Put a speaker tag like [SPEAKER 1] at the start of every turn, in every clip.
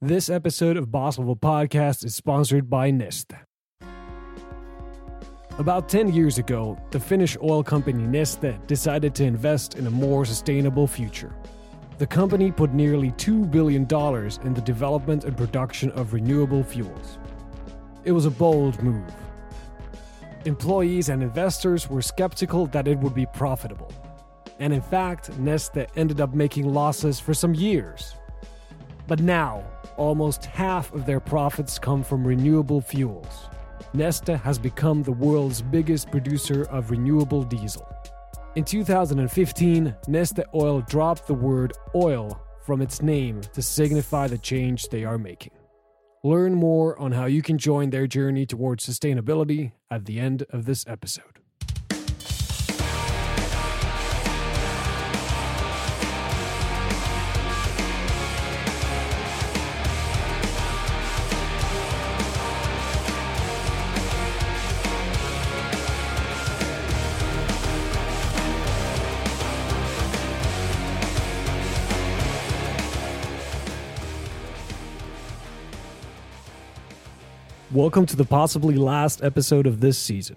[SPEAKER 1] This episode of Boss Level Podcast is sponsored by Neste. About 10 years ago, the Finnish oil company Neste decided to invest in a more sustainable future. The company put nearly $2 billion in the development and production of renewable fuels. It was a bold move. Employees and investors were skeptical that it would be profitable. And in fact, Neste ended up making losses for some years. But now, almost half of their profits come from renewable fuels. Neste has become the world's biggest producer of renewable diesel. In 2015, Neste Oil dropped the word oil from its name to signify the change they are making. Learn more on how you can join their journey towards sustainability at the end of this episode. Welcome to the possibly last episode of this season.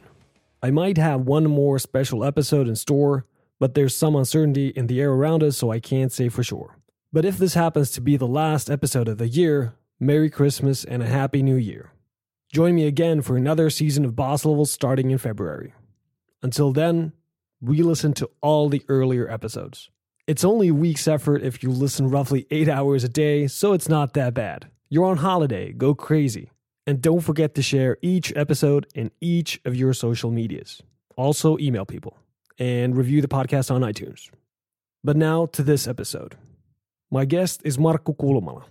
[SPEAKER 1] I might have one more special episode in store, but there's some uncertainty in the air around us, so I can't say for sure. But if this happens to be the last episode of the year, Merry Christmas and a Happy New Year. Join me again for another season of Boss Levels starting in February. Until then, re listen to all the earlier episodes. It's only a week's effort if you listen roughly 8 hours a day, so it's not that bad. You're on holiday, go crazy. And don't forget to share each episode in each of your social medias. Also, email people and review the podcast on iTunes. But now to this episode. My guest is Markku Kulmala.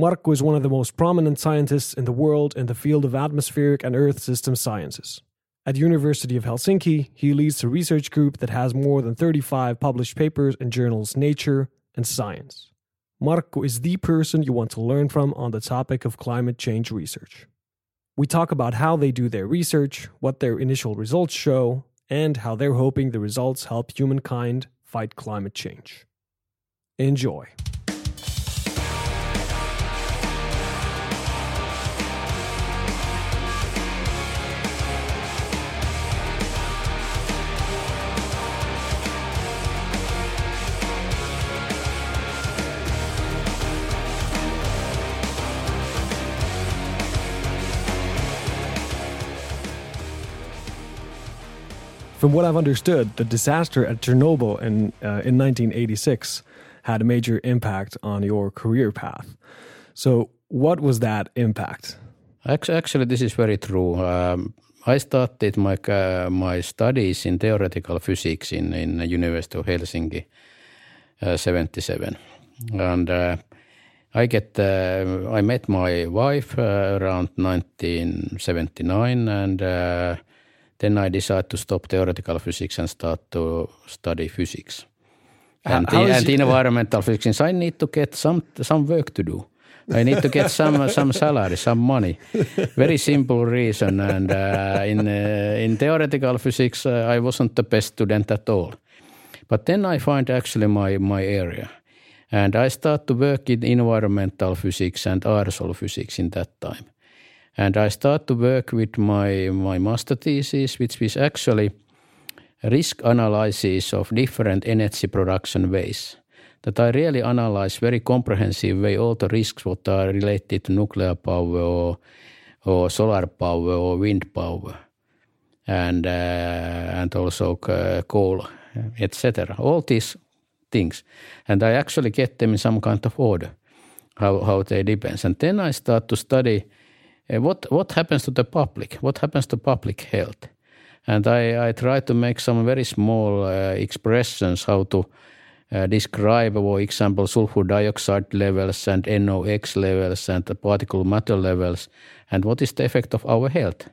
[SPEAKER 1] Markku is one of the most prominent scientists in the world in the field of atmospheric and Earth system sciences. At University of Helsinki, he leads a research group that has more than 35 published papers in journals Nature and Science. Markku is the person you want to learn from on the topic of climate change research. We talk about how they do their research, what their initial results show, and how they're hoping the results help humankind fight climate change. Enjoy. From what I've understood, the disaster at Chernobyl in, uh, in 1986 had a major impact on your career path. So, what was that impact?
[SPEAKER 2] Actually, this is very true. Um, I started my uh, my studies in theoretical physics in in the University of Helsinki, uh, seventy seven, and uh, I get uh, I met my wife uh, around nineteen seventy nine, and uh, then I decided to stop theoretical physics and start to study physics. And, the, and environmental physics, I need to get some some work to do. I need to get some some salary, some money. Very simple reason. And uh, in uh, in theoretical physics, uh, I wasn't the best student at all. But then I find actually my my area, and I start to work in environmental physics and aerosol physics in that time. And I start to work with my, my master thesis, which is actually risk analysis of different energy production ways. That I really analyze very comprehensive way all the risks what are related to nuclear power or, or solar power or wind power, and uh, and also coal, etc. All these things, and I actually get them in some kind of order, how how they depends, and then I start to study what what happens to the public? What happens to public health? And I, I try to make some very small uh, expressions how to uh, describe, for example, sulfur dioxide levels and NOx levels and the particle matter levels, and what is the effect of our health.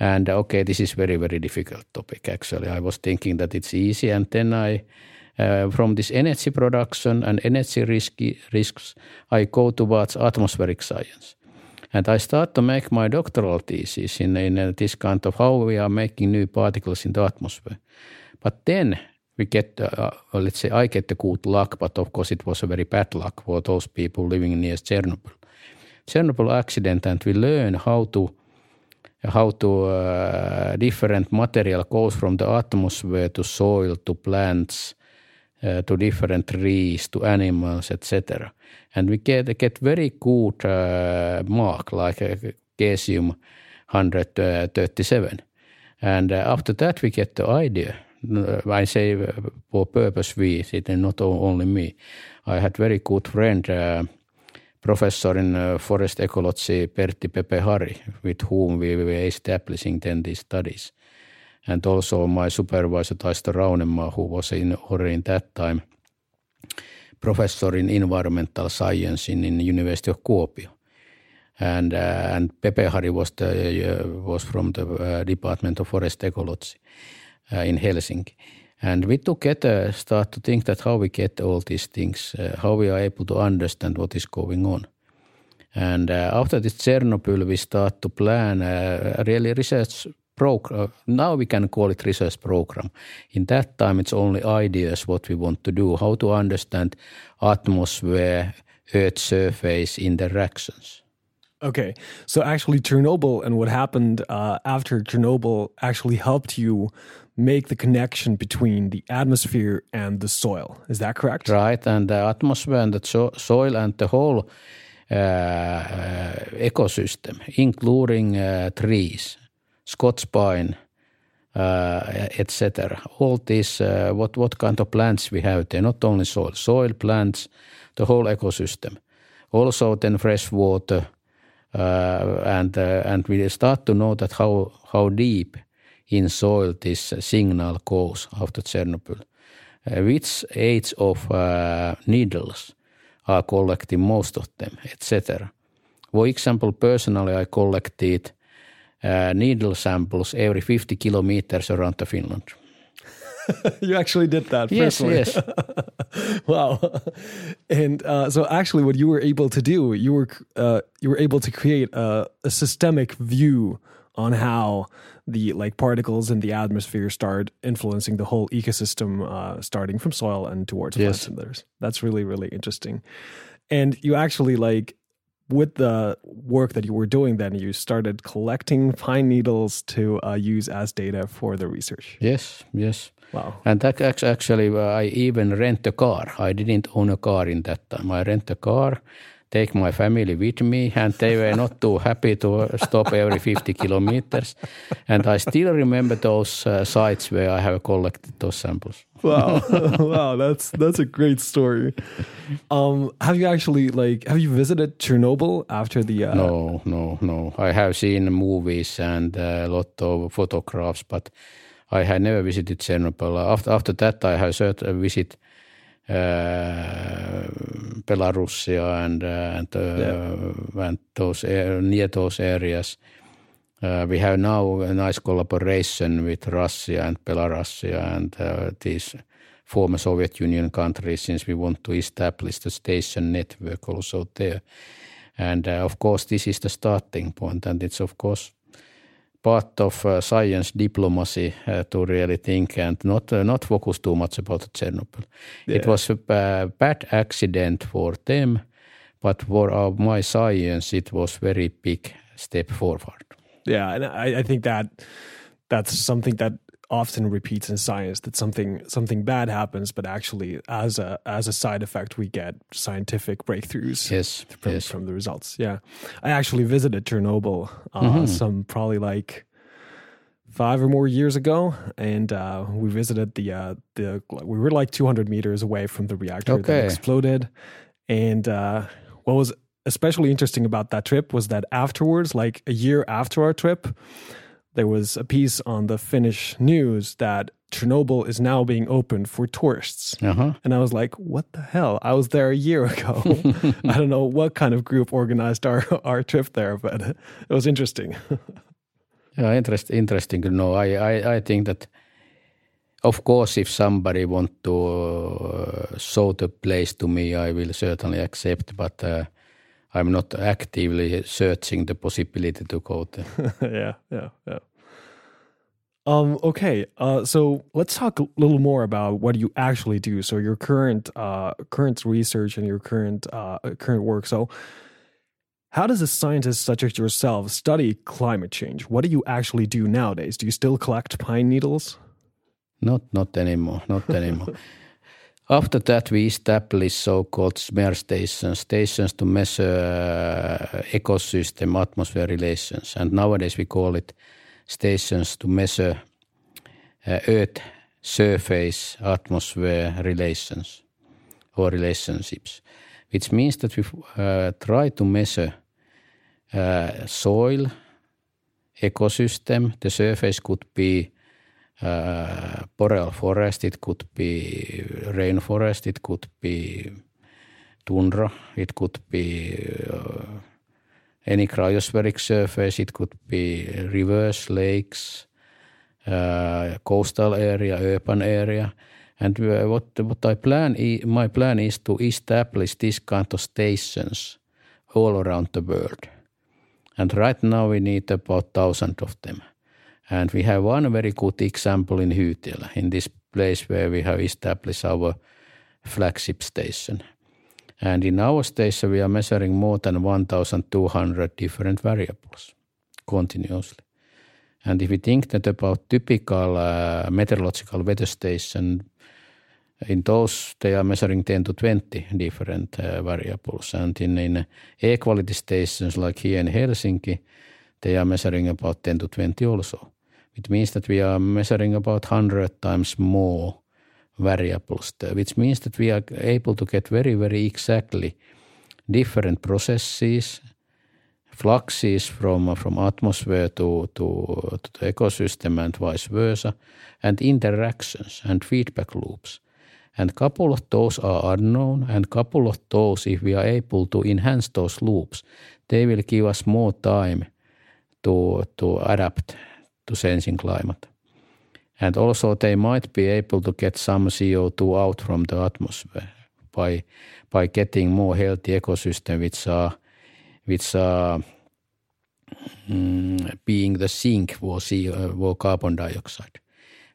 [SPEAKER 2] And okay, this is very very difficult topic. Actually, I was thinking that it's easy, and then I. Uh, from this energy production and energy risky, risks, I go towards atmospheric science. And I start to make my doctoral thesis in, in this kind of how we are making new particles in the atmosphere. But then we get, uh, let's say, I get the good luck, but of course it was a very bad luck for those people living near Chernobyl. Chernobyl accident, and we learn how to how to uh, different material goes from the atmosphere to soil to plants uh, to different trees to animals etc and we get get very good uh, mark like uh, cesium 137 and uh, after that we get the idea uh, I say for purpose we, it and not only me. I had very good friend professor in uh, forest ecology Pertti Pepe-Hari, with whom we were establishing then these studies. And also my supervisor Taisto Raunemaa, who was in already in that time professor in environmental science in, in University of Kuopio. And, uh, and Pepe-Hari was, the, uh, was from the uh, Department of Forest Ecology uh, in Helsinki. And we together start to think that how we get all these things, uh, how we are able to understand what is going on. And uh, after this Chernobyl, we start to plan really research program. Now we can call it research program. In that time, it's only ideas what we want to do, how to understand atmosphere, Earth surface interactions.
[SPEAKER 1] Okay, so actually, Chernobyl and what happened uh, after Chernobyl actually helped you make the connection between the atmosphere and the soil. Is that correct?
[SPEAKER 2] Right, and the atmosphere and the so- soil and the whole uh, uh, ecosystem, including uh, trees, Scots pine, uh, etc. All these, uh, what what kind of plants we have there? Not only soil, soil, plants, the whole ecosystem. Also, then fresh water, uh, and and we start to know that how how deep in soil this signal goes after Chernobyl. Uh, which age of uh, needles are collecting most of them, etc. For example, personally, I collected uh, needle samples every 50 kilometers around the Finland.
[SPEAKER 1] you actually did that
[SPEAKER 2] yes,
[SPEAKER 1] personally.
[SPEAKER 2] Yes,
[SPEAKER 1] wow. And uh, so, actually, what you were able to do, you were uh, you were able to create a, a systemic view on how the like particles in the atmosphere start influencing the whole ecosystem, uh, starting from soil and towards yes. plants and others. That's really really interesting. And you actually like with the work that you were doing, then you started collecting pine needles to uh, use as data for the research.
[SPEAKER 2] Yes, yes.
[SPEAKER 1] Wow.
[SPEAKER 2] And that actually, uh, I even rent a car. I didn't own a car in that time. I rent a car take my family with me, and they were not too happy to stop every 50 kilometers. And I still remember those uh, sites where I have collected those samples.
[SPEAKER 1] Wow, wow, that's that's a great story. Um, have you actually like have you visited Chernobyl after the?
[SPEAKER 2] Uh... No, no, no. I have seen movies and uh, a lot of photographs, but I had never visited Chernobyl. After after that, I have certain visit uh, Belarusia and uh, and, yeah. and those near those areas. We have now a nice collaboration with Russia and Belarus and these former Soviet Union countries since we want to establish the station network also there. And uh, of course, this is the starting point, and it's of course part of uh, science diplomacy uh, to really think and not uh, not focus too much about Chernobyl. Yeah. It was a bad accident for them, but for our, my science, it was very big step forward.
[SPEAKER 1] Yeah, and I, I think that that's something that often repeats in science that something something bad happens, but actually as a as a side effect we get scientific breakthroughs.
[SPEAKER 2] Yes,
[SPEAKER 1] from,
[SPEAKER 2] yes.
[SPEAKER 1] from the results. Yeah, I actually visited Chernobyl uh, mm-hmm. some probably like five or more years ago, and uh, we visited the uh, the we were like 200 meters away from the reactor okay. that exploded, and uh, what was especially interesting about that trip was that afterwards, like a year after our trip there was a piece on the Finnish news that Chernobyl is now being opened for tourists. Uh-huh. And I was like, what the hell? I was there a year ago. I don't know what kind of group organized our, our trip there, but it was interesting.
[SPEAKER 2] yeah, interest, interesting to know. I, I, I think that, of course, if somebody want to uh, show the place to me, I will certainly accept. But uh, I'm not actively searching the possibility to go there.
[SPEAKER 1] yeah, yeah, yeah. Um, okay, uh, so let's talk a little more about what you actually do. So your current uh, current research and your current uh, current work. So how does a scientist such as yourself study climate change? What do you actually do nowadays? Do you still collect pine needles?
[SPEAKER 2] Not not anymore. Not anymore. After that, we established so-called SMEAR stations, stations to measure uh, ecosystem atmosphere relations, and nowadays we call it stations to measure uh, Earth surface atmosphere relations or relationships, which means that we uh, try to measure uh, soil, ecosystem. The surface could be uh, boreal forest, it could be rainforest, it could be tundra, it could be uh, any cryospheric surface, it could be rivers, lakes, uh, coastal area, urban area. And what, what I plan, my plan is to establish these kind of stations all around the world. And right now we need about thousand of them. And we have one very good example in Hyytiälä, in this place where we have established our flagship station. And in our station, we are measuring more than 1,200 different variables continuously. And if we think that about typical uh, meteorological weather station, in those they are measuring 10 to 20 different uh, variables. And in, in air quality stations like here in Helsinki, they are measuring about 10 to 20 also. It means that we are measuring about 100 times more variables, which means that we are able to get very, very exactly different processes, fluxes from, from atmosphere to, to, to the ecosystem and vice versa, and interactions and feedback loops. And couple of those are unknown, and couple of those, if we are able to enhance those loops, they will give us more time to, to adapt to changing climate. And also they might be able to get some CO2 out from the atmosphere by, by getting more healthy ecosystem which are, which are mm, being the sink for, CO, for carbon dioxide.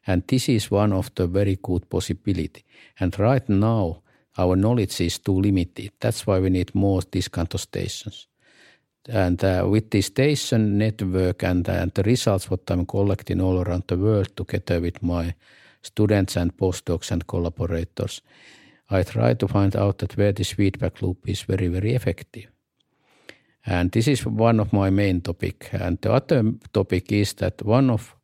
[SPEAKER 2] And this is one of the very good possibility. And right now, our knowledge is too limited. That's why we need more these kind of stations. And uh, with this station network and, and the results what I'm collecting all around the world together with my students and postdocs and collaborators, I try to find out that where this feedback loop is very, very effective. And this is one of my main topic. And the other topic is that one of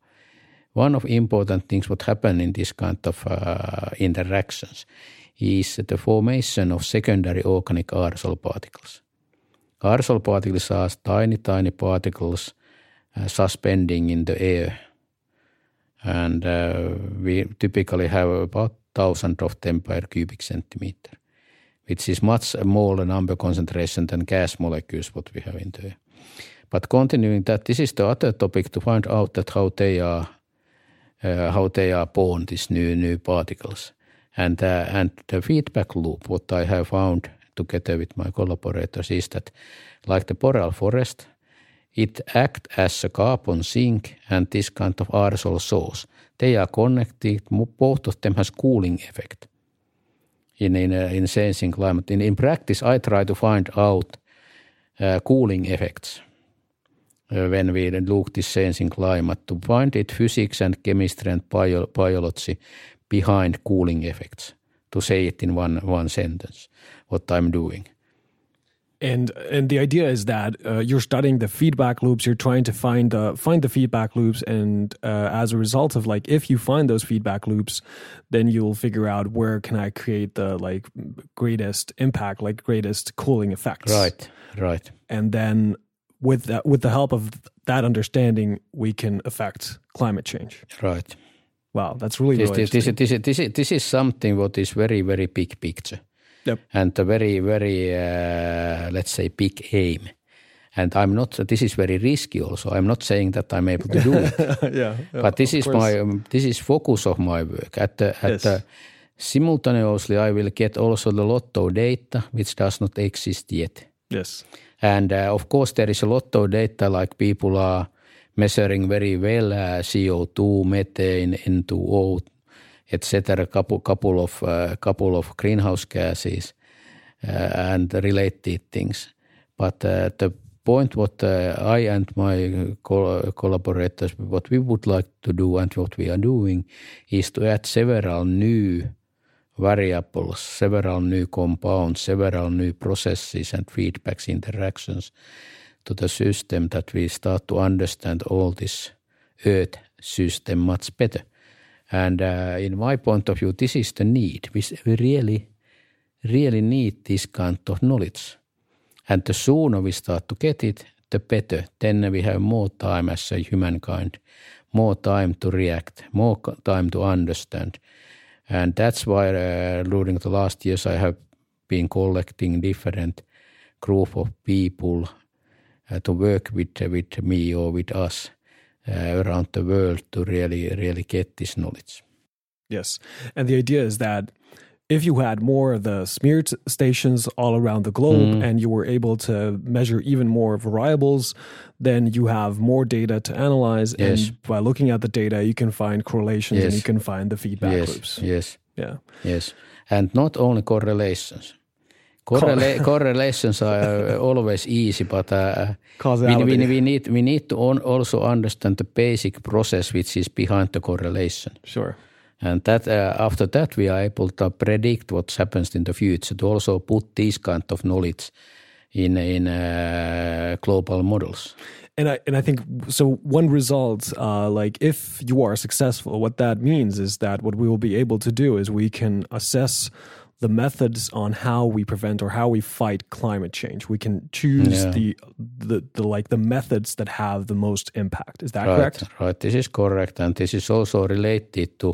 [SPEAKER 2] one of important things what happen in this kind of uh, interactions is the formation of secondary organic aerosol particles. Aerosol particles are tiny, tiny particles uh, suspending in the air. And uh, we typically have about thousand of them per cubic centimeter, which is much smaller number concentration than gas molecules what we have in the air. But continuing that, this is the other topic to find out that how they are, uh, how they are born, these new new particles, and uh, and the feedback loop. What I have found together with my collaborators is that like the boreal forest, it act as a carbon sink and this kind of aerosol source. They are connected, both of them has cooling effect in, in, uh, in sensing climate. In, in practice, I try to find out uh, cooling effects uh, when we look this sensing climate to find it physics and chemistry and bio, biology behind cooling effects to say it in one, one sentence what I'm doing.
[SPEAKER 1] And and the idea is that uh, you're studying the feedback loops. You're trying to find the find the feedback loops, and uh, as a result of like, if you find those feedback loops, then you'll figure out where can I create the like greatest impact, like greatest cooling effects.
[SPEAKER 2] Right, right.
[SPEAKER 1] And then with that, with the help of that understanding, we can affect climate change.
[SPEAKER 2] Right.
[SPEAKER 1] Wow, that's really,
[SPEAKER 2] this,
[SPEAKER 1] really
[SPEAKER 2] this, this, this, this, this is something what is very very big picture.
[SPEAKER 1] Yep.
[SPEAKER 2] and a very, very, uh, let's say, big aim. And I'm not. This is very risky. Also, I'm not saying that I'm able to do it.
[SPEAKER 1] yeah, yeah,
[SPEAKER 2] but this is
[SPEAKER 1] course.
[SPEAKER 2] my. Um, this is focus of my work. At the, at
[SPEAKER 1] Yes.
[SPEAKER 2] the, simultaneously, I will get also the lotto data which does not exist yet.
[SPEAKER 1] Yes.
[SPEAKER 2] And uh, of course, there is a lot of data like people are measuring very well uh, CO2, methane, N2O, etc. Couple couple of uh, couple of greenhouse gases uh, and related things. But the point what I and my co- collaborators what we would like to do and what we are doing is to add several new variables, several new compounds, several new processes and feedbacks, interactions to the system that we start to understand all this Earth system much better. And uh, in my point of view, this is the need. We, really, really need this kind of knowledge. And the sooner we start to get it, the better. Then we have more time as a humankind, more time to react, more time to understand. And that's why uh, during the last years I have been collecting different group of people to work with with me or with us uh, around the world to really really get this knowledge.
[SPEAKER 1] Yes, and the idea is that if you had more of the smear stations all around the globe mm. and you were able to measure even more variables, then you have more data to analyze. Yes. And by looking at the data, you can find correlations yes. and you can find the feedback
[SPEAKER 2] yes.
[SPEAKER 1] loops.
[SPEAKER 2] Yes.
[SPEAKER 1] Yeah.
[SPEAKER 2] Yes. And not only correlations. Correla- correlations are always easy, but uh, we, we, we, need we need to also understand the basic process which is behind the correlation.
[SPEAKER 1] Sure.
[SPEAKER 2] And that uh, after that we are able to predict what happens in the future to also put this kind of knowledge in in uh, global models.
[SPEAKER 1] And I and I think so. One result, uh, like if you are successful, what that means is that what we will be able to do is we can assess the methods on how we prevent or how we fight climate change. We can choose yeah. the, the the like the methods that have the most impact. Is that
[SPEAKER 2] right,
[SPEAKER 1] correct?
[SPEAKER 2] Right. This is correct, and this is also related to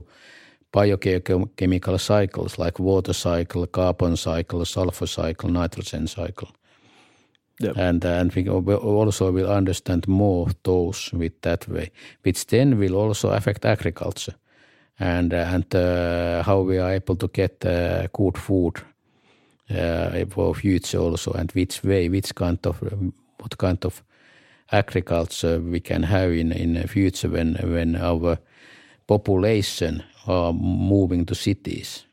[SPEAKER 2] biochemical cycles like water cycle, carbon cycle, sulfur cycle, nitrogen cycle. Yep. And and we also will understand more those with that way, which then will also affect agriculture and uh, and uh, how we are able to get uh, good food for future also, and which way, which kind of what kind of agriculture we can have in in the future when when our population are moving to cities,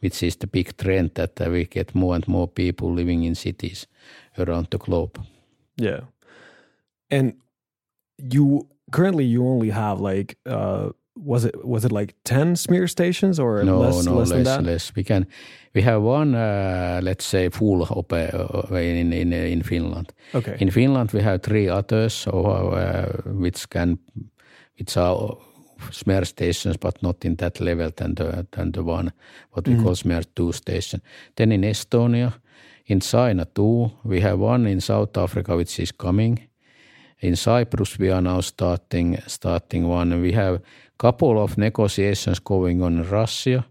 [SPEAKER 2] which is the big trend that we get more and more people living in cities around the globe.
[SPEAKER 1] Yeah, and you currently you only have like uh, was it was it like 10 smear stations or
[SPEAKER 2] no,
[SPEAKER 1] less,
[SPEAKER 2] no,
[SPEAKER 1] less,
[SPEAKER 2] less,
[SPEAKER 1] than
[SPEAKER 2] less. We can we have one uh, let's say full op- uh, in in in Finland.
[SPEAKER 1] Okay.
[SPEAKER 2] In Finland we have three others so, uh, which can which are smear stations but not in that level than the than the one what we mm. call smear 2 station. Then in Estonia, in China too, we have one in South Africa which is coming. In Cyprus we are now starting starting one. We have couple of negotiations going on in Russia.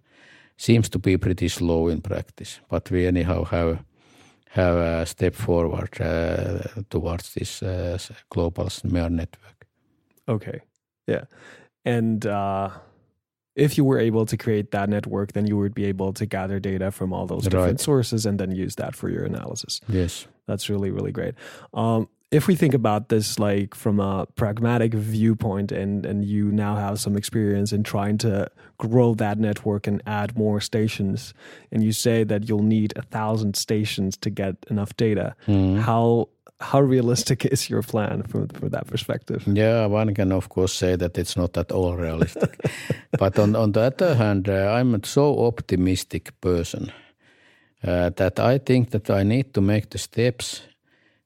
[SPEAKER 2] Seems to be pretty slow in practice, but we anyhow have have a step forward uh, towards this uh, global smear network.
[SPEAKER 1] Okay, yeah, and uh, if you were able to create that network, then you would be able to gather data from all those different right. sources and then use that for your analysis.
[SPEAKER 2] Yes,
[SPEAKER 1] that's really really great. Um, if we think about this like from a pragmatic viewpoint and and you now have some experience in trying to grow that network and add more stations and you say that you'll need a thousand stations to get enough data mm. how how realistic is your plan from from that perspective
[SPEAKER 2] yeah one can of course say that it's not at all realistic but on on the other hand uh, i'm a so optimistic person uh, that i think that i need to make the steps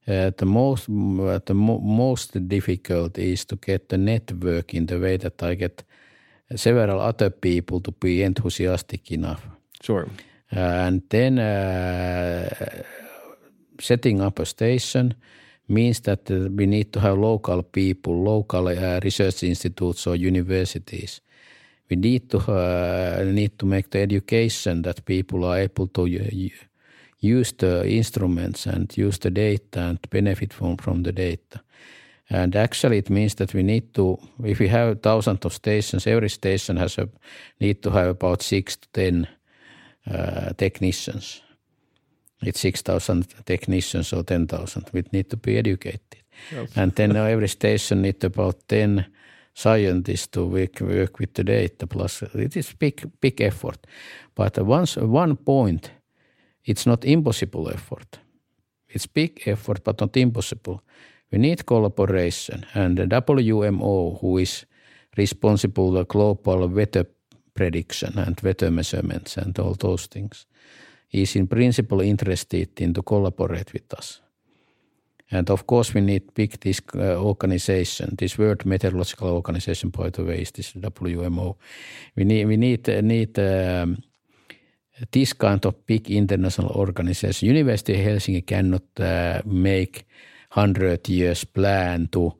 [SPEAKER 2] uh, the most uh, the mo- most difficult is to get the network in the way that I get several other people to be enthusiastic enough.
[SPEAKER 1] Sure.
[SPEAKER 2] Uh, and then setting up a station means that we need to have local people, local research institutes or universities. We need to need to make the education that people are able to use the instruments and use the data and benefit from, from the data. And actually, it means that we need to, if we have thousands of stations, every station has a need to have about six to ten uh, technicians. It's six thousand technicians or ten thousand. We need to be educated. And then every station need about 10 scientists to work, work with the data. Plus, it is big, big effort. But once one point, it's not impossible effort. It's big effort, but not impossible. We need collaboration, and the WMO, who is responsible for global weather prediction and weather measurements and all those things, is in principle interested in to collaborate with us. And of course, we need big this uh, organization, this World Meteorological Organization, by the way, is this WMO. We need we need need um, this kind of big international organization. University of Helsinki cannot uh, make hundred years plan to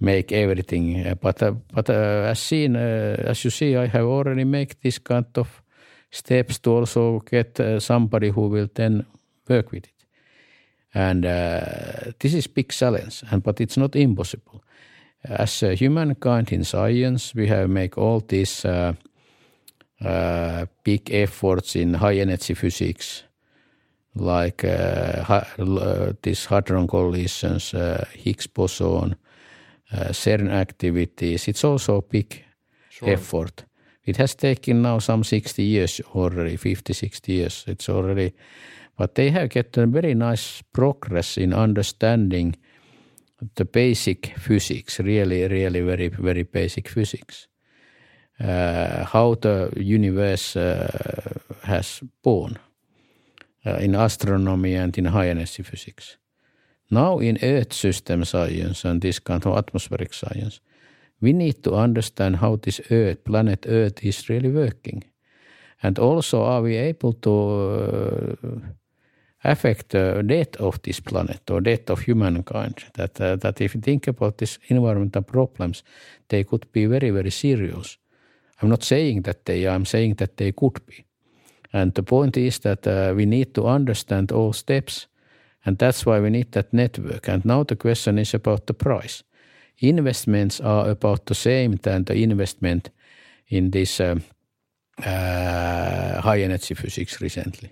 [SPEAKER 2] make everything. But uh, but uh, as seen, uh, as you see, I have already made this kind of steps to also get somebody who will then work with it. And this is big challenge, and but it's not impossible. As humankind in science, we have made all these big efforts in high energy physics like uh, uh, these hadron collisions, uh, Higgs boson, CERN activities. It's also a big sure. effort. It has taken now some 60 years already, 50, 60 years. It's already, but they have gotten very nice progress in understanding the basic physics, really, really very, very basic physics. Uh, how the universe uh, has born uh, in astronomy and in high energy physics. Now, in Earth system science and this kind of atmospheric science, we need to understand how this Earth, planet Earth, is really working. And also, are we able to uh, affect the death of this planet or death of humankind? That, uh, that if you think about these environmental problems, they could be very, very serious. I'm not saying that they are, I'm saying that they could be. And the point is that uh, we need to understand all steps, and that's why we need that network. And now the question is about the price. Investments are about the same than the investment in this uh, uh, high energy physics recently.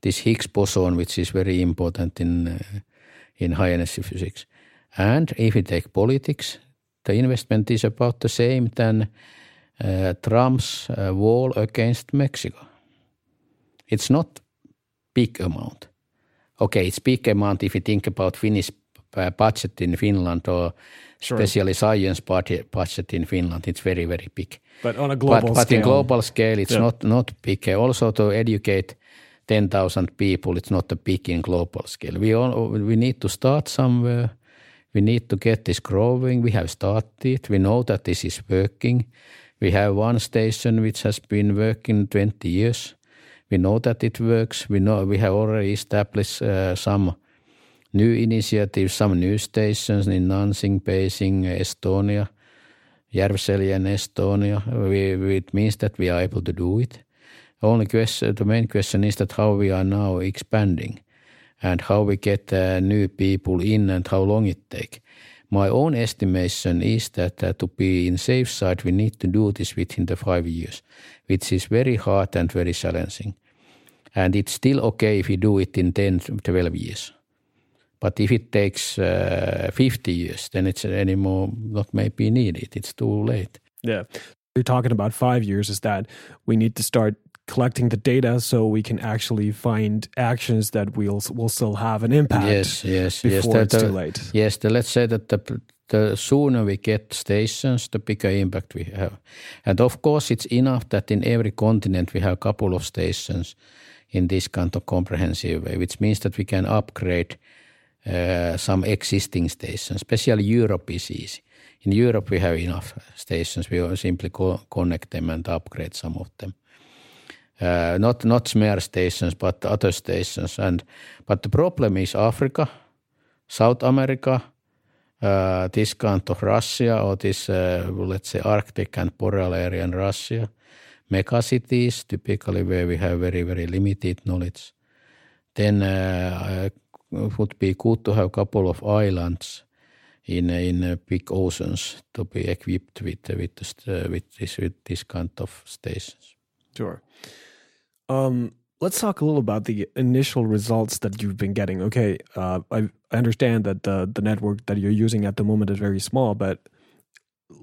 [SPEAKER 2] This Higgs boson, which is very important in uh, in high energy physics. And if we take politics, the investment is about the same than Trump's uh, wall against Mexico. It's not big amount. Okay, it's big amount if you think about Finnish uh, budget in Finland or sure. especially science budget, budget in Finland. It's very, very big.
[SPEAKER 1] But on a global
[SPEAKER 2] but,
[SPEAKER 1] scale.
[SPEAKER 2] But in global scale, it's yeah. not, not big. Also to educate 10,000 people, it's not a big in global scale. We, all, we need to start somewhere. We need to get this growing. We have started. We know that this is working. We have one station which has been working 20 years. We know that it works. We know we have already established uh, some new initiatives, some new stations in Nanjing, Beijing, Estonia, Järvselja and Estonia. We, it means that we are able to do it. Only question, the main question is that how we are now expanding and how we get uh, new people in and how long it take. My own estimation is that uh, to be in safe side, we need to do this within the five years, which is very hard and very challenging. And it's still okay if you do it in 10, 12 years. But if it takes uh, 50 years, then it's anymore not maybe needed. It's too late.
[SPEAKER 1] Yeah. You're talking about five years is that we need to start collecting the data so we can actually find actions that will will still have an impact.
[SPEAKER 2] Yes, yes,
[SPEAKER 1] before
[SPEAKER 2] yes.
[SPEAKER 1] it's too late.
[SPEAKER 2] Yes, the, let's say that the the sooner we get stations, the bigger impact we have. And of course, it's enough that in every continent we have a couple of stations in this kind of comprehensive way, which means that we can upgrade uh, some existing stations. Especially Europe is easy. In Europe, we have enough stations. We simply co- connect them and upgrade some of them. Uh, not not SMEAR stations, but other stations. And but the problem is Africa, South America, uh, this kind of Russia or this uh, let's say Arctic and Boreal area in Russia megacities, typically where we have very, very limited knowledge. Then uh, it would be good to have a couple of islands in in big oceans to be equipped with with, with this with this kind of stations.
[SPEAKER 1] Sure. Um, let's talk a little about the initial results that you've been getting. Okay, uh, I, I understand that the the network that you're using at the moment is very small, but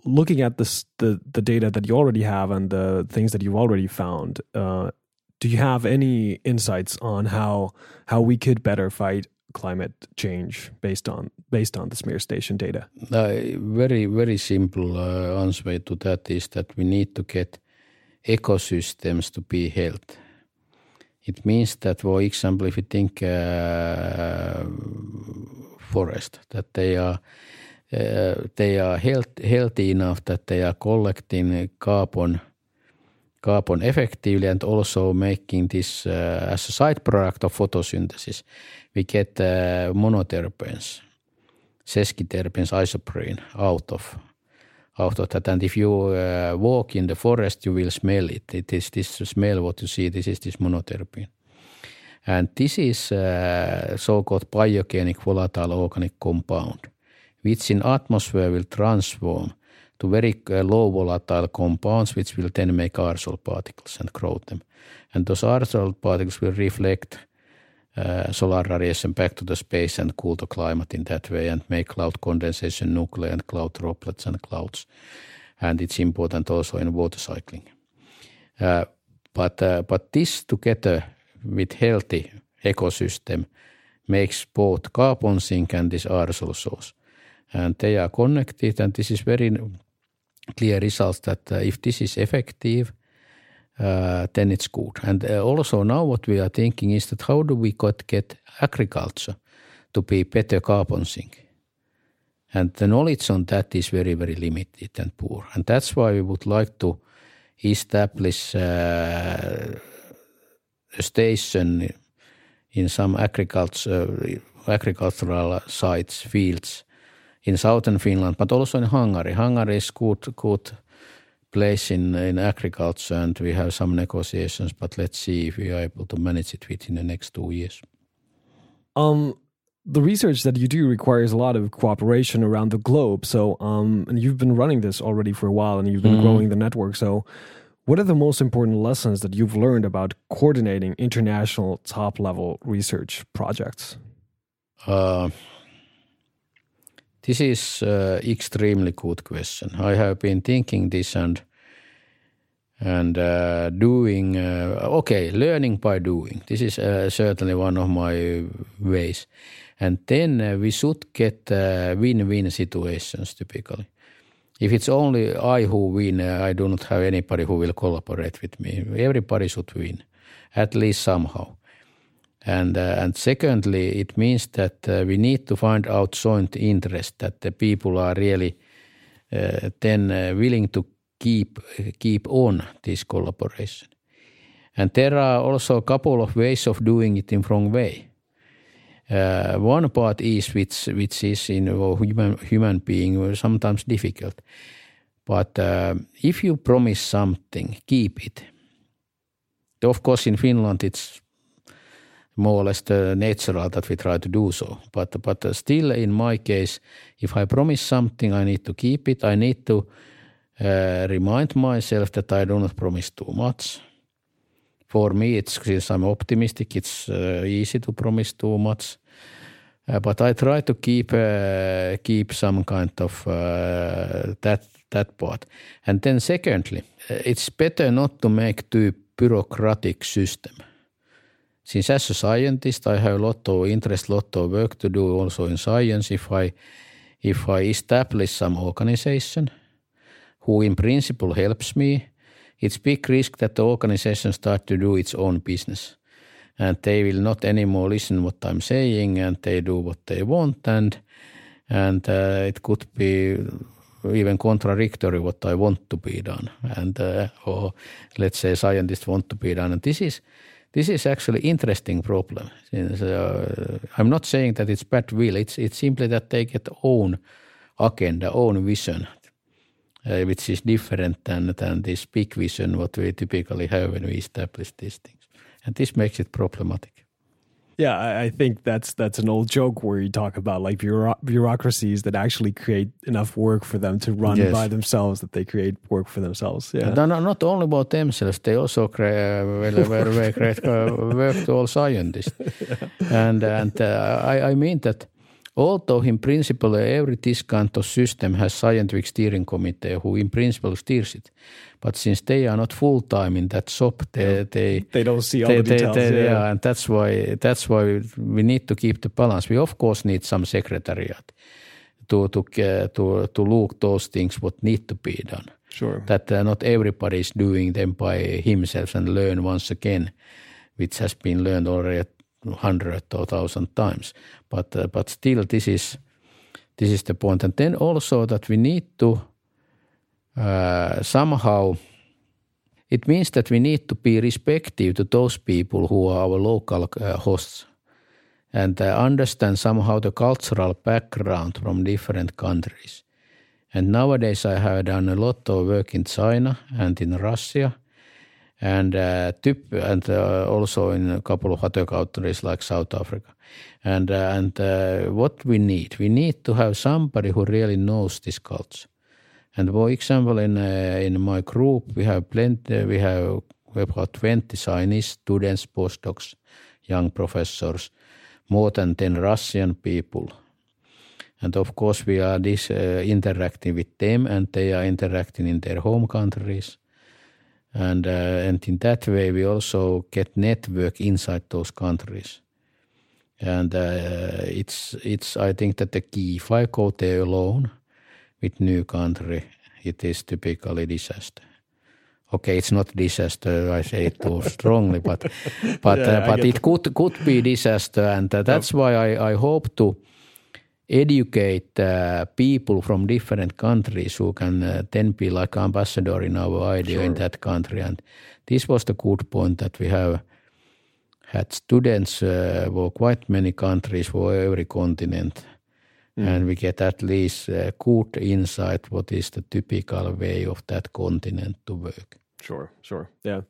[SPEAKER 1] looking at this the the data that you already have and the things that you've already found, uh, do you have any insights on how how we could better fight climate change based on based on the smear station data?
[SPEAKER 2] Uh, very very simple uh, answer to that is that we need to get ecosystems to be healthy. It means that, for example, if you think uh, forest, that they are uh, they are health, healthy enough that they are collecting carbon carbon effectively and also making this uh, as a side product of photosynthesis. We get uh, monoterpenes, sesquiterpenes, isoprene out of of that. And if you uh, walk in the forest, you will smell it. It is this smell what you see. This is this monoterpene. And this is uh, so-called biogenic volatile organic compound, which in atmosphere will transform to very uh, low volatile compounds, which will then make aerosol particles and grow them. And those aerosol particles will reflect uh, solar radiation back to the space and cool the climate in that way and make cloud condensation, nuclei, and cloud droplets and clouds. And it's important also in water cycling. Uh, but uh, but this together with healthy ecosystem makes both carbon sink and this aerosol source. And they are connected, and this is very clear results that if this is effective, uh, it's good. And uh, also now what we are thinking is that how do we got, get agriculture to be better carbon sink? And the knowledge on that is very, very limited and poor. And that's why we would like to establish uh, a station in some agriculture, agricultural sites, fields in southern Finland, but also in Hungary. Hungary is good, good place in, in agriculture and we have some negotiations, but let's see if we are able to manage it within the next two years.
[SPEAKER 1] Um, the research that you do requires a lot of cooperation around the globe. So, um, and you've been running this already for a while and you've been mm. growing the network. So, what are the most important lessons that you've learned about coordinating international top level research projects? Uh,
[SPEAKER 2] this is uh, extremely good question. I have been thinking this and and uh, doing uh, okay, learning by doing. This is uh, certainly one of my ways. And then uh, we should get uh, win-win situations typically. If it's only I who win, I do not have anybody who will collaborate with me. Everybody should win, at least somehow. And, uh, and secondly, it means that uh, we need to find out joint interest that the people are really uh, then uh, willing to keep keep on this collaboration. And there are also a couple of ways of doing it in wrong way. Uh, one part is which which is in human human being sometimes difficult, but uh, if you promise something, keep it. Of course, in Finland it's more or less the natural that we try to do so. But but still, in my case, if I promise something, I need to keep it. I need to uh, remind myself that I do not promise too much. For me, it's since I'm optimistic, it's uh, easy to promise too much. Uh, but I try to keep uh, keep some kind of uh, that that part. And then secondly, uh, it's better not to make too bureaucratic system since as a scientist, I have a lot of interest, lot of work to do also in science. If I if I establish some organization who in principle helps me, it's big risk that the organization start to do its own business, and they will not anymore listen what I'm saying, and they do what they want, and and uh, it could be even contradictory what I want to be done, and uh, or let's say scientists want to be done, and this is this is actually interesting problem. Since, uh, I'm not saying that it's bad will. It's it's simply that they get own agenda, own vision, uh, which is different than than this big vision what we typically have when we establish these things, and this makes it problematic.
[SPEAKER 1] Yeah, I, I, think that's that's an old joke where you talk about like bureau- bureaucracies that actually create enough work for them to run yes. by themselves that they create work for themselves. Yeah,
[SPEAKER 2] no, no, not only about themselves, they also create, uh, well, create uh, work to all scientists. yeah. And and uh, I, I mean that although in principle every kind system has scientific steering committee who in principle steers it, but since they are not full time in that shop, they yeah. they,
[SPEAKER 1] they don't see all they, the details. They, yeah.
[SPEAKER 2] yeah, and that's why that's why we need to keep the balance. We of course need some secretariat to to uh, to to look those things what need to be done.
[SPEAKER 1] Sure.
[SPEAKER 2] That uh, not everybody is doing them by himself and learn once again, which has been learned already hundred or thousand times. But uh, but still, this is this is the point. And then also that we need to uh, somehow it means that we need to be respectful to those people who are our local uh, hosts and uh, understand somehow the cultural background from different countries. And nowadays I have done a lot of work in China and in Russia and uh, typ, and uh, also in a couple of other countries like South Africa. And uh, and uh, what we need, we need to have somebody who really knows this culture. And for example, in uh, in my group, we have plenty. We have about twenty Chinese students, postdocs, young professors, more than ten Russian people. And of course, we are this uh, interacting with them, and they are interacting in their home countries. And uh, and in that way, we also get network inside those countries. And uh, it's it's I think that the key. If I go there alone with new country, it is typically disaster. Okay, it's not disaster. I say it too strongly, but but yeah, uh, but it could could be disaster, and uh, that's why I, I hope to educate uh, people from different countries who can uh, then be like ambassador in our idea sure. in that country. And this was the good point that we have had students uh, for quite many countries for every continent Mm. And we get at least a good insight what is the typical way of that continent to work.
[SPEAKER 1] Sure, sure. Yeah.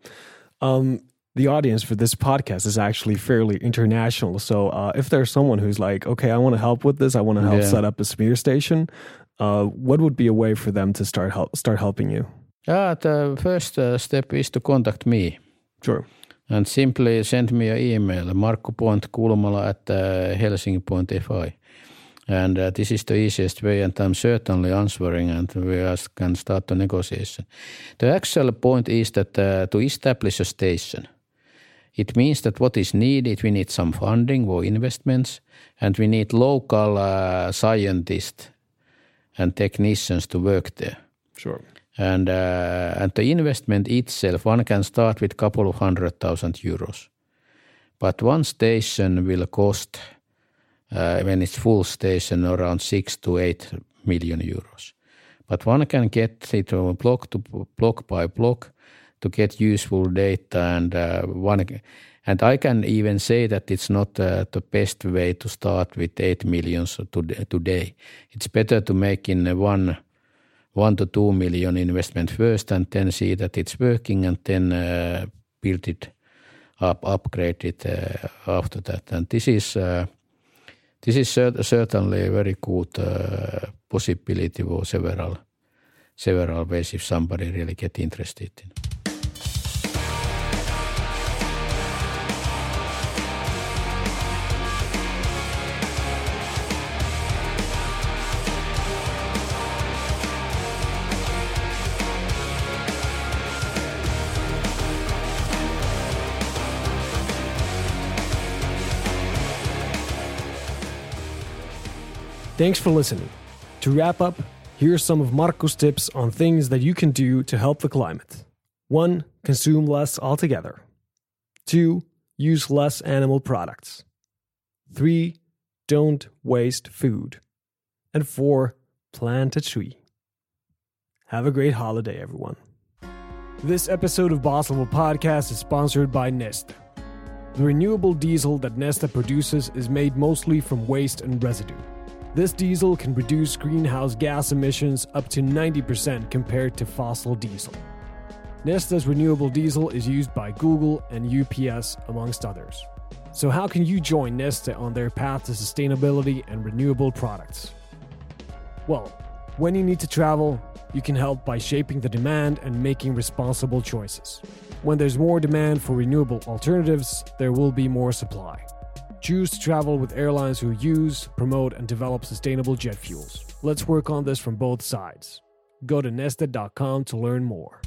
[SPEAKER 1] Um, the audience for this podcast is actually fairly international. So uh, if there's someone who's like, okay, I want to help with this, I want to help yeah. set up a SMEAR station, uh, what would be a way for them to start help, start helping you?
[SPEAKER 2] Yeah, the first uh, step is to contact me.
[SPEAKER 1] Sure.
[SPEAKER 2] And simply send me an email, markku.kulmala at uh, helsinki.fi. And uh, this is the easiest way, and I'm certainly answering, and we can start the negotiation. The actual point is that uh, to establish a station, it means that what is needed, we need some funding or investments, and we need local uh, scientists and technicians to work there.
[SPEAKER 1] Sure.
[SPEAKER 2] And uh, and the investment itself, one can start with a couple of hundred thousand euros, but one station will cost uh, when it's full station around six to eight million euros. But one can get it block to block by block to get useful data, and uh, one and I can even say that it's not uh, the best way to start with eight millions today. It's better to make in one one to two million investment first, and then see that it's working, and then uh, build it up, upgrade it uh, after that. And this is uh, this is certainly a very good uh, possibility for several several ways if somebody really get interested in.
[SPEAKER 1] Thanks for listening. To wrap up, here are some of Markku's tips on things that you can do to help the climate. 1. Consume less altogether. 2. Use less animal products. 3. Don't waste food. And 4. Plant a tree. Have a great holiday, everyone. This episode of Boss Podcast is sponsored by Neste. The renewable diesel that Neste produces is made mostly from waste and residue. This diesel can reduce greenhouse gas emissions up to 90% compared to fossil diesel. Neste's renewable diesel is used by Google and UPS, amongst others. So, how can you join Neste on their path to sustainability and renewable products? Well, when you need to travel, you can help by shaping the demand and making responsible choices. When there's more demand for renewable alternatives, there will be more supply. Choose to travel with airlines who use, promote, and develop sustainable jet fuels. Let's work on this from both sides. Go to neste.com to learn more.